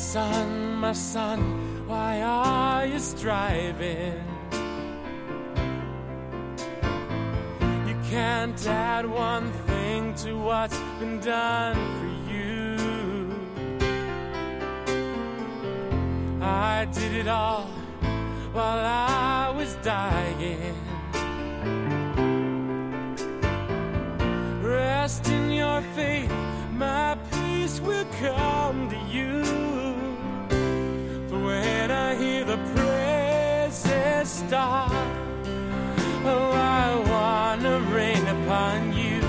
Son, my son, why are you striving? You can't add one thing to what's been done for you. I did it all while I was dying. Rest in your faith, my peace will come to you. Start, oh, I wanna rain upon you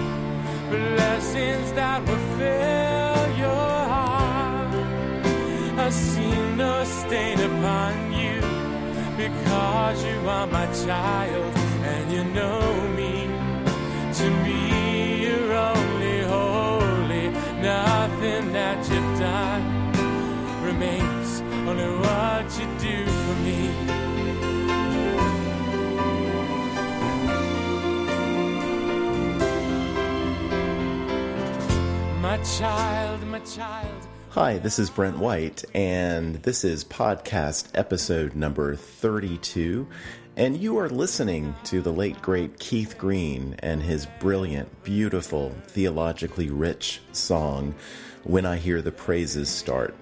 blessings that will fill your heart. I see no stain upon you because you are my child and you know me My child, my child. Hi, this is Brent White, and this is podcast episode number 32. And you are listening to the late great Keith Green and his brilliant, beautiful, theologically rich song, When I Hear the Praises Start.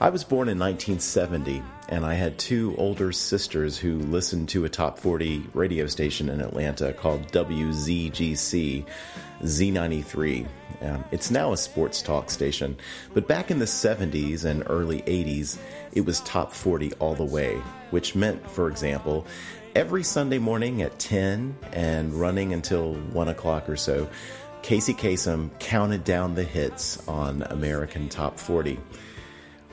I was born in 1970, and I had two older sisters who listened to a top 40 radio station in Atlanta called WZGC Z93. Um, it's now a sports talk station, but back in the 70s and early 80s, it was top 40 all the way, which meant, for example, every Sunday morning at 10 and running until 1 o'clock or so, Casey Kasem counted down the hits on American Top 40.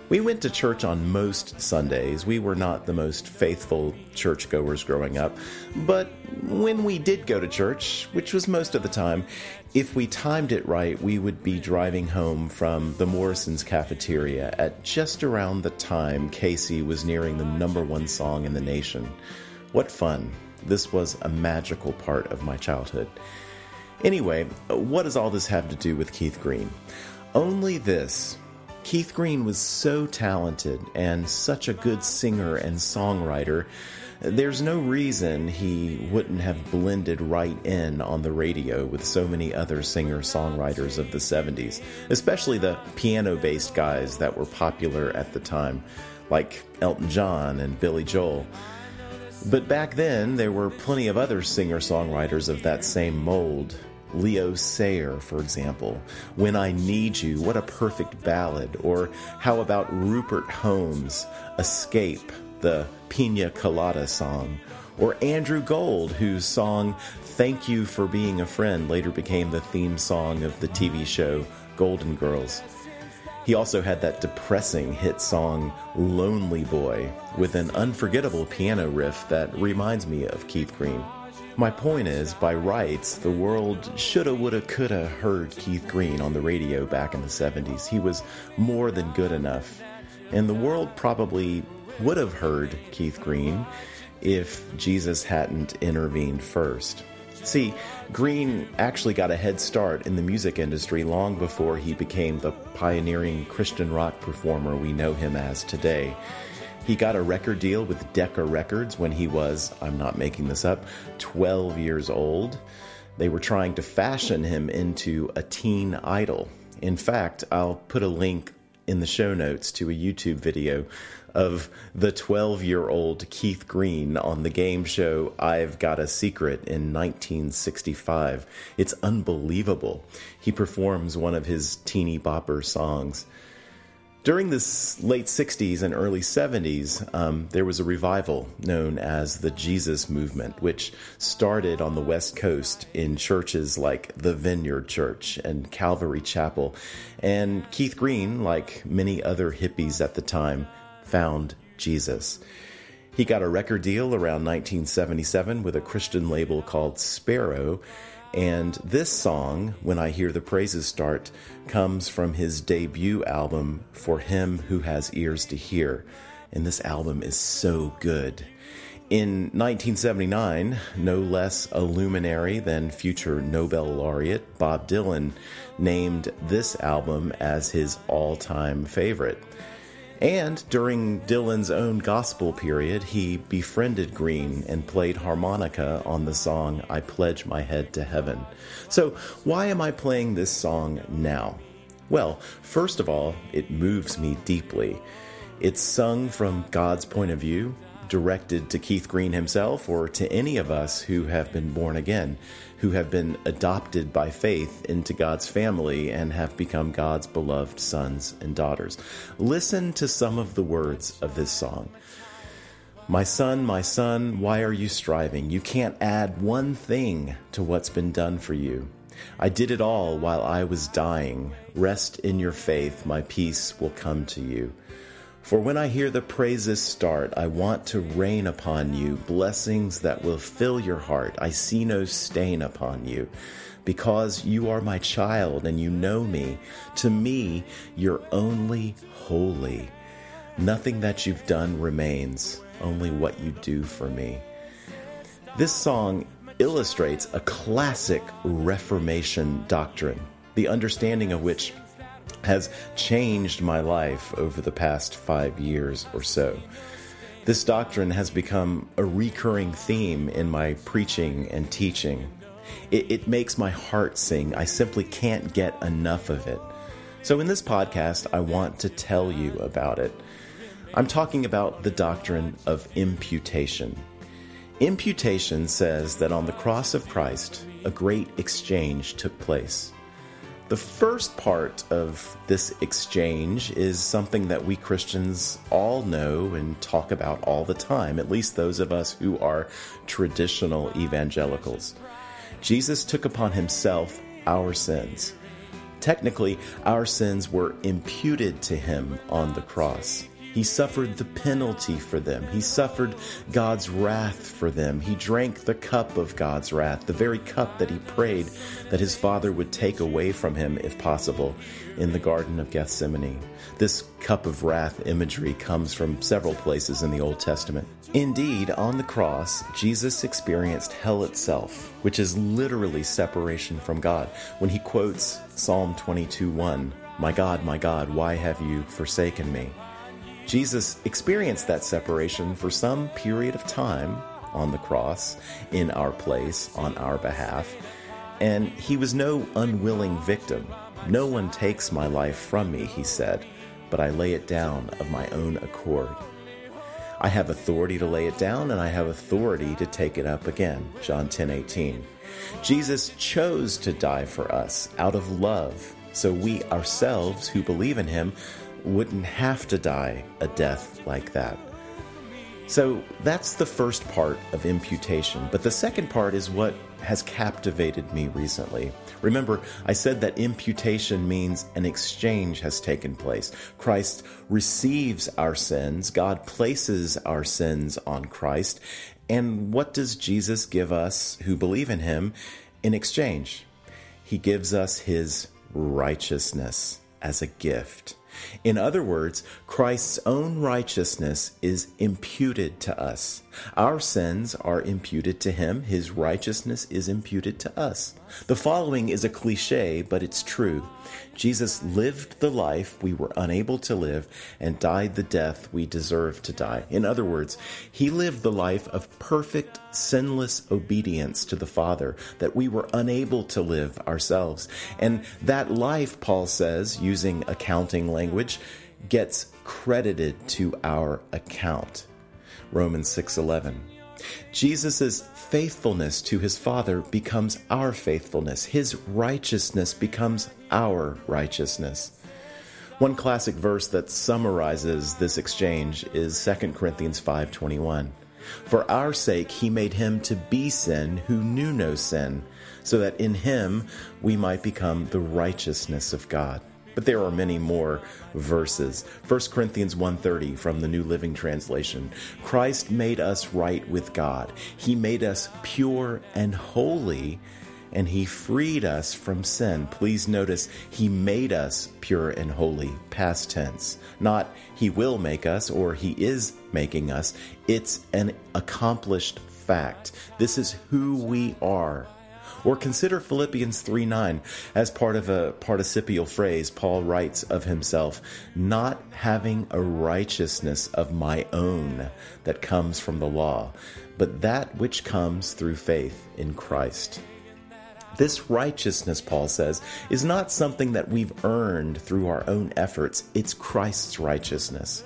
We went to church on most Sundays. We were not the most faithful churchgoers growing up, but when we did go to church, which was most of the time, if we timed it right, we would be driving home from the Morrison's cafeteria at just around the time Casey was nearing the number one song in the nation. What fun! This was a magical part of my childhood. Anyway, what does all this have to do with Keith Green? Only this. Keith Green was so talented and such a good singer and songwriter. There's no reason he wouldn't have blended right in on the radio with so many other singer songwriters of the 70s, especially the piano based guys that were popular at the time, like Elton John and Billy Joel. But back then, there were plenty of other singer songwriters of that same mold. Leo Sayer, for example. When I Need You, what a perfect ballad. Or how about Rupert Holmes, Escape, the Pina Colada song. Or Andrew Gold, whose song Thank You for Being a Friend later became the theme song of the TV show Golden Girls. He also had that depressing hit song Lonely Boy with an unforgettable piano riff that reminds me of Keith Green. My point is, by rights, the world shoulda, woulda, coulda heard Keith Green on the radio back in the 70s. He was more than good enough. And the world probably would have heard Keith Green if Jesus hadn't intervened first. See, Green actually got a head start in the music industry long before he became the pioneering Christian rock performer we know him as today. He got a record deal with Decca Records when he was, I'm not making this up, 12 years old. They were trying to fashion him into a teen idol. In fact, I'll put a link in the show notes to a YouTube video of the 12 year old Keith Green on the game show I've Got a Secret in 1965. It's unbelievable. He performs one of his teeny bopper songs. During the late 60s and early 70s, um, there was a revival known as the Jesus Movement, which started on the West Coast in churches like the Vineyard Church and Calvary Chapel. And Keith Green, like many other hippies at the time, found Jesus. He got a record deal around 1977 with a Christian label called Sparrow. And this song, When I Hear the Praises Start, comes from his debut album, For Him Who Has Ears to Hear. And this album is so good. In 1979, no less a luminary than future Nobel laureate Bob Dylan named this album as his all time favorite. And during Dylan's own gospel period, he befriended Green and played harmonica on the song I Pledge My Head to Heaven. So, why am I playing this song now? Well, first of all, it moves me deeply. It's sung from God's point of view, directed to Keith Green himself or to any of us who have been born again, who have been adopted by faith into God's family and have become God's beloved sons and daughters. Listen to some of the words of this song. My son, my son, why are you striving? You can't add one thing to what's been done for you. I did it all while I was dying. Rest in your faith, my peace will come to you. For when I hear the praises start, I want to rain upon you blessings that will fill your heart. I see no stain upon you. Because you are my child and you know me, to me, you're only holy. Nothing that you've done remains, only what you do for me. This song illustrates a classic Reformation doctrine, the understanding of which has changed my life over the past five years or so. This doctrine has become a recurring theme in my preaching and teaching. It, it, makes my heart sing. I simply can't get enough of it. So, in this podcast, I want to tell you about it. I'm talking about the doctrine of imputation. Imputation says that on the cross of Christ, a great exchange took place. The first part of this exchange is something that we Christians all know and talk about all the time, at least those of us who are traditional evangelicals. Jesus took upon himself our sins. Technically, our sins were imputed to him on the cross. He suffered the penalty for them. He suffered God's wrath for them. He drank the cup of God's wrath, the very cup that he prayed that his Father would take away from him, if possible, in the Garden of Gethsemane. This cup of wrath imagery comes from several places in the Old Testament. Indeed, on the cross, Jesus experienced hell itself, which is literally separation from God, when he quotes Psalm 22 1, My God, my God, why have you forsaken me? Jesus experienced that separation for some period of time on the cross, in our place, on our behalf, and he was no unwilling victim. No one takes my life from me, he said, but I lay it down of my own accord. I have authority to lay it down, and I have authority to take it up again. John 10 18. Jesus chose to die for us out of love, so we ourselves who believe in him wouldn't have to die a death like that. So that's the first part of imputation. But the second part is what has captivated me recently. Remember, I said that imputation means an exchange has taken place. Christ receives our sins, God places our sins on Christ. And what does Jesus give us who believe in him in exchange? He gives us his righteousness as a gift. In other words, Christ's own righteousness is imputed to us. Our sins are imputed to him, his righteousness is imputed to us. The following is a cliche, but it's true. Jesus lived the life we were unable to live and died the death we deserve to die. In other words, he lived the life of perfect, sinless obedience to the Father that we were unable to live ourselves. And that life, Paul says, using accounting language, gets credited to our account. Romans 6:11. Jesus' faithfulness to his Father becomes our faithfulness. His righteousness becomes our righteousness. One classic verse that summarizes this exchange is 2 Corinthians 5:21. For our sake he made him to be sin who knew no sin, so that in him we might become the righteousness of God. But there are many more verses. 1 Corinthians 1:30 from the New Living Translation. Christ made us right with God. He made us pure and holy and he freed us from sin. Please notice he made us pure and holy, past tense. Not he will make us or he is making us. It's an accomplished fact. This is who we are. Or consider Philippians 3 9 as part of a participial phrase. Paul writes of himself, not having a righteousness of my own that comes from the law, but that which comes through faith in Christ. This righteousness, Paul says, is not something that we've earned through our own efforts. It's Christ's righteousness.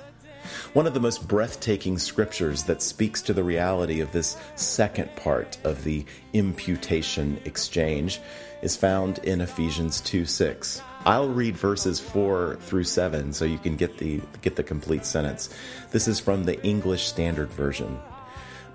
One of the most breathtaking scriptures that speaks to the reality of this second part of the imputation exchange is found in Ephesians 2 6. I'll read verses 4 through 7 so you can get the, get the complete sentence. This is from the English Standard Version.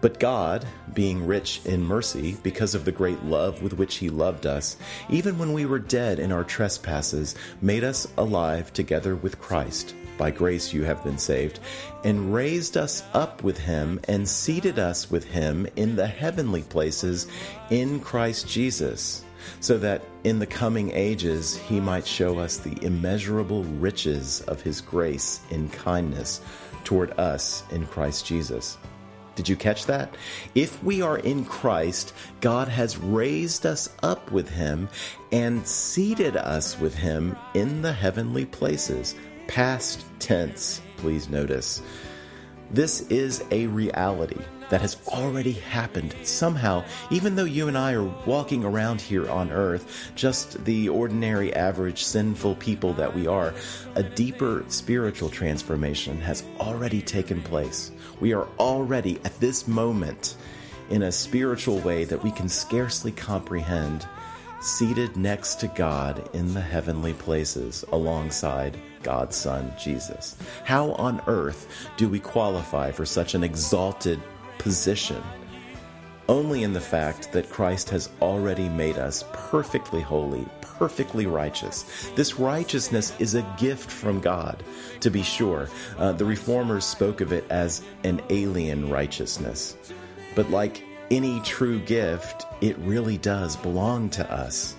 But God, being rich in mercy, because of the great love with which He loved us, even when we were dead in our trespasses, made us alive together with Christ. By grace you have been saved, and raised us up with Him, and seated us with Him in the heavenly places in Christ Jesus, so that in the coming ages He might show us the immeasurable riches of His grace in kindness toward us in Christ Jesus. Did you catch that? If we are in Christ, God has raised us up with Him and seated us with Him in the heavenly places. Past tense, please notice. This is a reality that has already happened somehow, even though you and I are walking around here on earth, just the ordinary, average, sinful people that we are, a deeper spiritual transformation has already taken place. We are already at this moment in a spiritual way that we can scarcely comprehend, seated next to God in the heavenly places alongside God's Son, Jesus. How on earth do we qualify for such an exalted position? Only in the fact that Christ has already made us perfectly holy, perfectly righteous. This righteousness is a gift from God, to be sure. Uh, the reformers spoke of it as an alien righteousness. But like any true gift, it really does belong to us.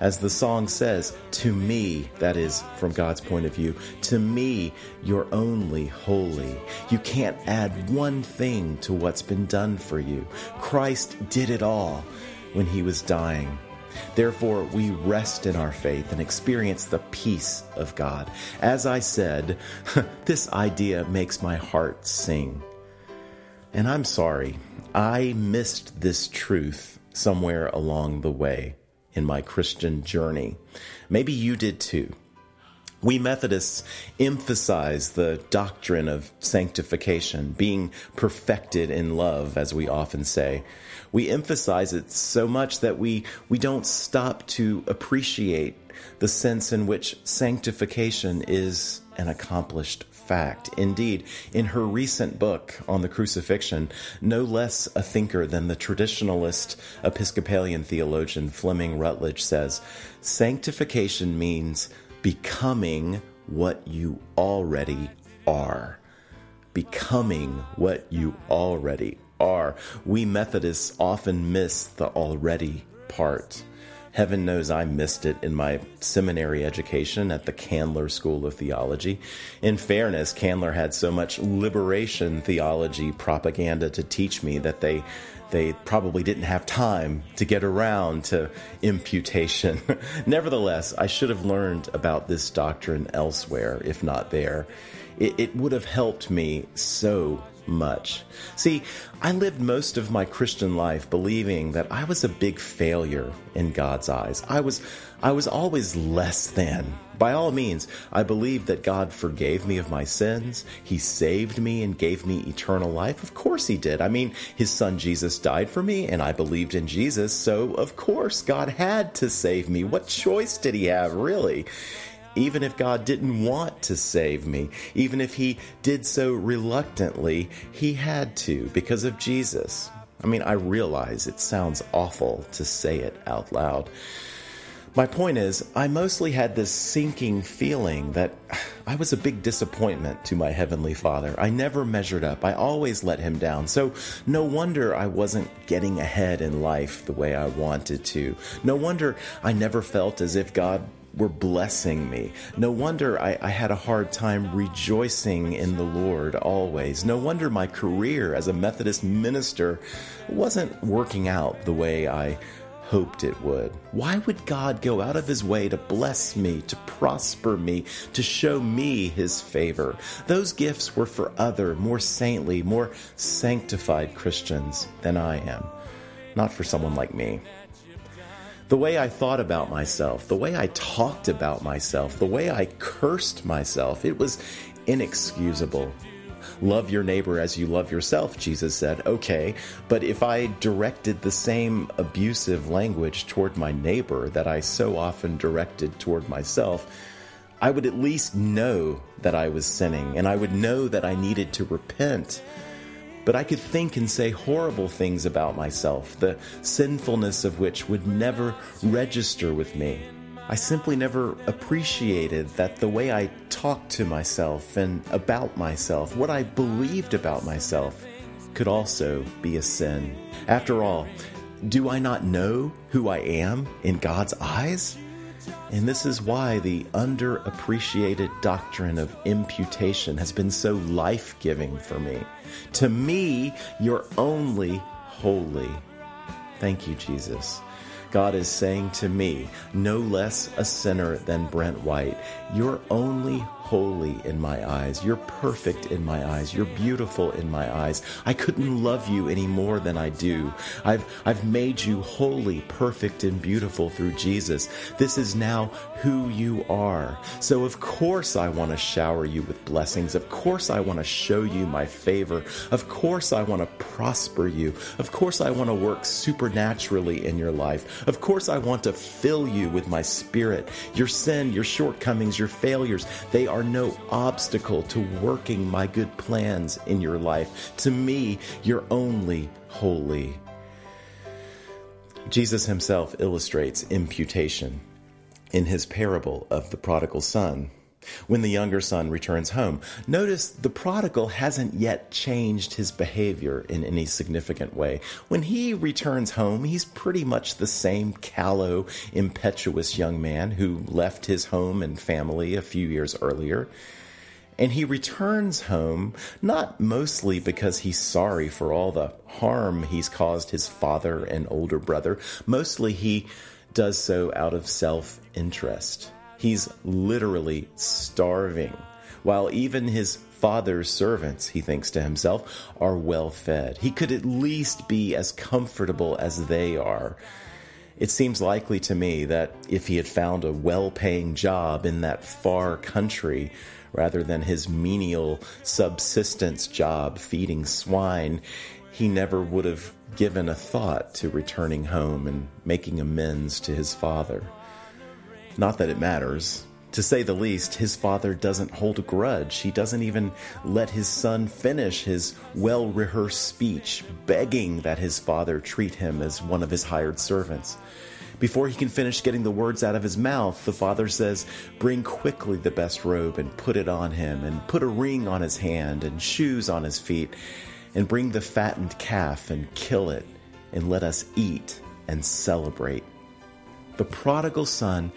As the song says, to me, that is from God's point of view, to me, you're only holy. You can't add one thing to what's been done for you. Christ did it all when he was dying. Therefore, we rest in our faith and experience the peace of God. As I said, this idea makes my heart sing. And I'm sorry, I missed this truth somewhere along the way in my Christian journey. Maybe you did too. We Methodists emphasize the doctrine of sanctification, being perfected in love, as we often say. We emphasize it so much that we, we don't stop to appreciate the sense in which sanctification is an accomplished fact. Indeed, in her recent book on the crucifixion, no less a thinker than the traditionalist Episcopalian theologian Fleming Rutledge says, Sanctification means becoming what you already are. Becoming what you already are. We Methodists often miss the already part. Heaven knows I missed it in my seminary education at the Candler School of Theology. In fairness, Candler had so much liberation theology propaganda to teach me that they they probably didn't have time to get around to imputation. Nevertheless, I should have learned about this doctrine elsewhere, if not there. It, it would have helped me so much. See, I lived most of my Christian life believing that I was a big failure in God's eyes. I was I was always less than. By all means, I believed that God forgave me of my sins. He saved me and gave me eternal life. Of course he did. I mean, his son Jesus died for me and I believed in Jesus, so of course God had to save me. What choice did he have, really? Even if God didn't want to save me, even if He did so reluctantly, He had to because of Jesus. I mean, I realize it sounds awful to say it out loud. My point is, I mostly had this sinking feeling that I was a big disappointment to my Heavenly Father. I never measured up. I always let Him down. So, no wonder I wasn't getting ahead in life the way I wanted to. No wonder I never felt as if God were blessing me. No wonder I, I, had a hard time rejoicing in the Lord always. No wonder my career as a Methodist minister wasn't working out the way I hoped it would. Why would God go out of his way to bless me, to prosper me, to show me his favor? Those gifts were for other, more saintly, more sanctified Christians than I am, not for someone like me. The way I thought about myself, the way I talked about myself, the way I cursed myself, it was inexcusable. Love your neighbor as you love yourself, Jesus said. Okay, but if I directed the same abusive language toward my neighbor that I so often directed toward myself, I would at least know that I was sinning and I would know that I needed to repent. But I could think and say horrible things about myself, the sinfulness of which would never register with me. I simply never appreciated that the way I talked to myself and about myself, what I believed about myself, could also be a sin. After all, do I not know who I am in God's eyes? And this is why the underappreciated doctrine of imputation has been so life giving for me. To me, you're only holy. Thank you, Jesus. God is saying to me, no less a sinner than Brent White, you're only holy in my eyes. You're perfect in my eyes. You're beautiful in my eyes. I couldn't love you any more than I do. I've, I've made you holy, perfect, and beautiful through Jesus. This is now who you are. So of course I want to shower you with blessings. Of course I want to show you my favor. Of course I want to prosper you. Of course I want to work supernaturally in your life. Of course I want to fill you with my spirit. Your sin, your shortcomings, your failures, they are are no obstacle to working my good plans in your life. To me, you're only holy. Jesus himself illustrates imputation in his parable of the prodigal son when the younger son returns home. Notice the prodigal hasn't yet changed his behavior in any significant way. When he returns home, he's pretty much the same callow, impetuous young man who left his home and family a few years earlier. And he returns home not mostly because he's sorry for all the harm he's caused his father and older brother. Mostly he does so out of self interest. He's literally starving, while even his father's servants, he thinks to himself, are well fed. He could at least be as comfortable as they are. It seems likely to me that if he had found a well paying job in that far country, rather than his menial subsistence job feeding swine, he never would have given a thought to returning home and making amends to his father. Not that it matters. To say the least, his father doesn't hold a grudge. He doesn't even let his son finish his well rehearsed speech, begging that his father treat him as one of his hired servants. Before he can finish getting the words out of his mouth, the father says, Bring quickly the best robe and put it on him, and put a ring on his hand and shoes on his feet, and bring the fattened calf and kill it, and let us eat and celebrate. The prodigal son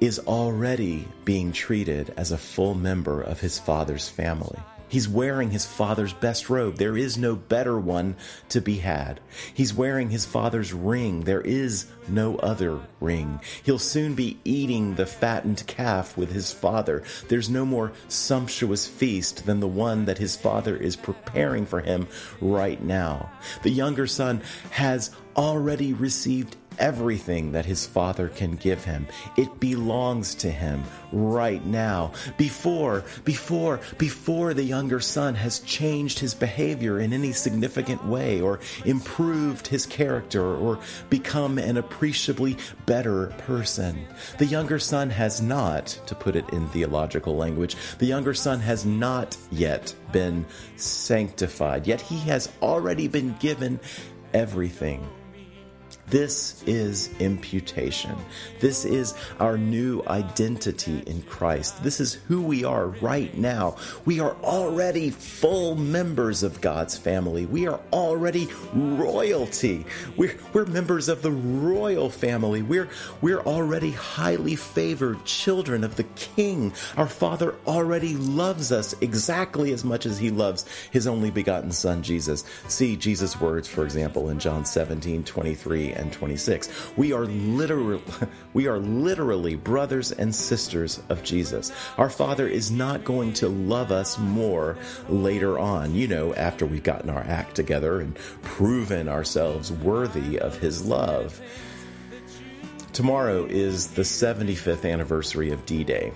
is already being treated as a full member of his father's family. He's wearing his father's best robe. There is no better one to be had. He's wearing his father's ring. There is no other ring. He'll soon be eating the fattened calf with his father. There's no more sumptuous feast than the one that his father is preparing for him right now. The younger son has already received everything that his father can give him. It belongs to him right now. Before, before, before the younger son has changed his behavior in any significant way or improved his character or become an appreciably better person. The younger son has not, to put it in theological language, the younger son has not yet been sanctified, yet he has already been given everything this is imputation. This is our new identity in Christ. This is who we are right now. We are already full members of God's family. We are already royalty. We're, we're members of the royal family. We're, we're already highly favored children of the King. Our Father already loves us exactly as much as He loves His only begotten Son, Jesus. See Jesus' words, for example, in John 17 23 and 26. We are literally, we are literally brothers and sisters of Jesus. Our Father is not going to love us more later on, you know, after we've gotten our act together and proven ourselves worthy of His love. Tomorrow is the 75th anniversary of D Day.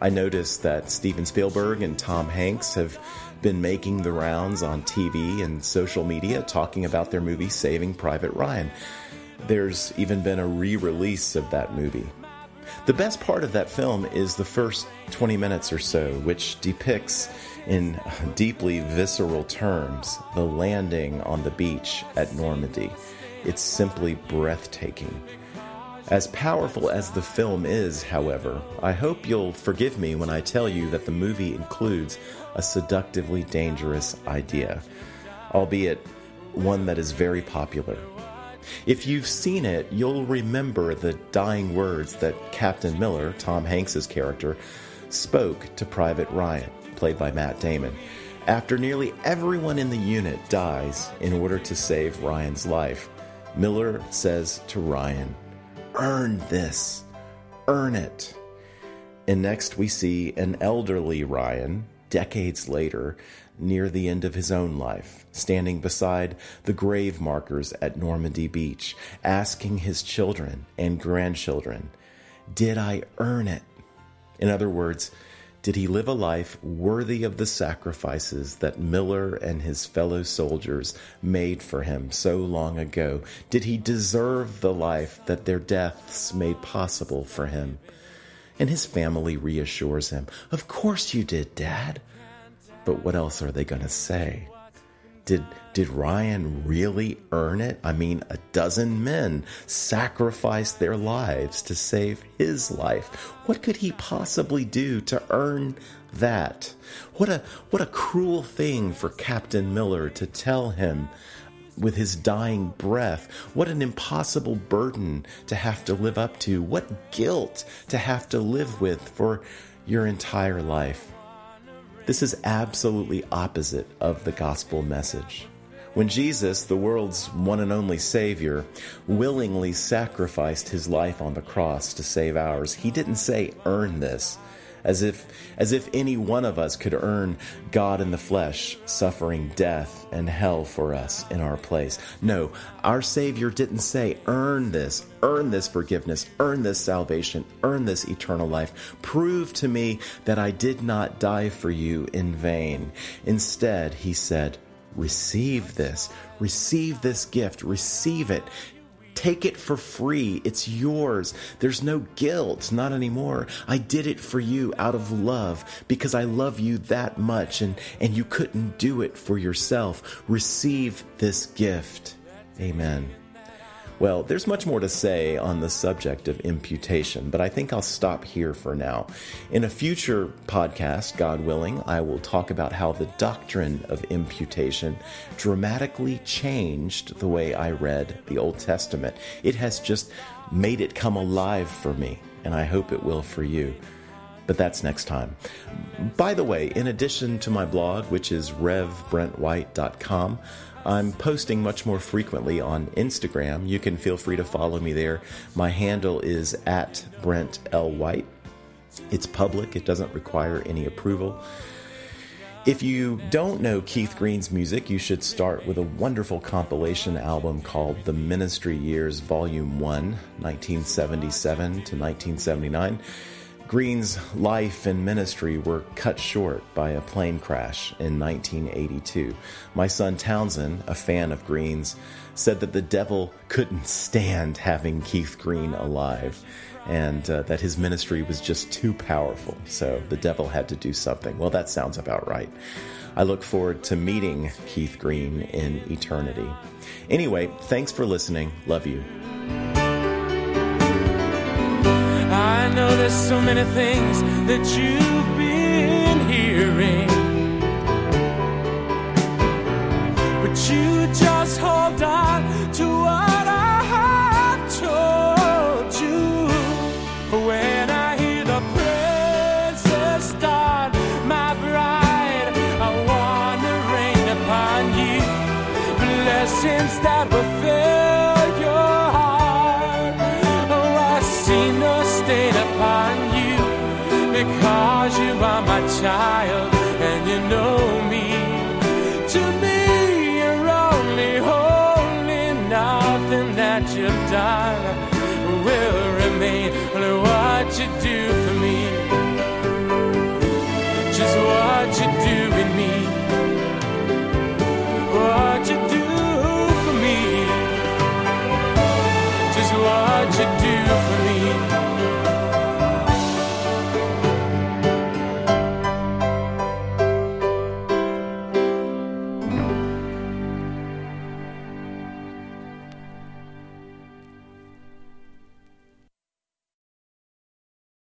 I noticed that Steven Spielberg and Tom Hanks have been making the rounds on TV and social media talking about their movie Saving Private Ryan. There's even been a re release of that movie. The best part of that film is the first 20 minutes or so, which depicts in deeply visceral terms the landing on the beach at Normandy. It's simply breathtaking. As powerful as the film is, however, I hope you'll forgive me when I tell you that the movie includes a seductively dangerous idea, albeit one that is very popular. If you've seen it, you'll remember the dying words that Captain Miller, Tom Hanks's character, spoke to Private Ryan, played by Matt Damon, after nearly everyone in the unit dies in order to save Ryan's life. Miller says to Ryan, earn this, earn it. And next we see an elderly Ryan, decades later, near the end of his own life, standing beside the grave markers at Normandy Beach, asking his children and grandchildren, Did I earn it? In other words, did he live a life worthy of the sacrifices that Miller and his fellow soldiers made for him so long ago? Did he deserve the life that their deaths made possible for him? And his family reassures him, Of course you did, Dad. But what else are they going to say? Did did Ryan really earn it? I mean, a dozen men sacrificed their lives to save his life. What could he possibly do to earn that? What a what a cruel thing for Captain Miller to tell him with his dying breath. What an impossible burden to have to live up to. What guilt to have to live with for your entire life. This is absolutely opposite of the gospel message. When Jesus, the world's one and only Savior, willingly sacrificed his life on the cross to save ours, he didn't say, earn this as if as if any one of us could earn God in the flesh suffering death and hell for us in our place. No, our Savior didn't say earn this, earn this forgiveness, earn this salvation, earn this eternal life. Prove to me that I did not die for you in vain. Instead, he said, receive this, receive this gift, receive it. Take it for free. It's yours. There's no guilt, not anymore. I did it for you out of love because I love you that much and, and you couldn't do it for yourself. Receive this gift. Amen. Well, there's much more to say on the subject of imputation, but I think I'll stop here for now. In a future podcast, God willing, I will talk about how the doctrine of imputation dramatically changed the way I read the Old Testament. It has just made it come alive for me, and I hope it will for you but that's next time. By the way, in addition to my blog, which is revbrentwhite.com, I'm posting much more frequently on Instagram. You can feel free to follow me there. My handle is at Brent L. White. It's public, it doesn't require any approval. If you don't know Keith Green's music, you should start with a wonderful compilation album called The Ministry Years Volume 1, 1977 to 1979. Green's life and ministry were cut short by a plane crash in 1982. My son Townsend, a fan of Green's, said that the devil couldn't stand having Keith Green alive and uh, that his ministry was just too powerful. So the devil had to do something. Well, that sounds about right. I look forward to meeting Keith Green in eternity. Anyway, thanks for listening. Love you. I know there's so many things that you've been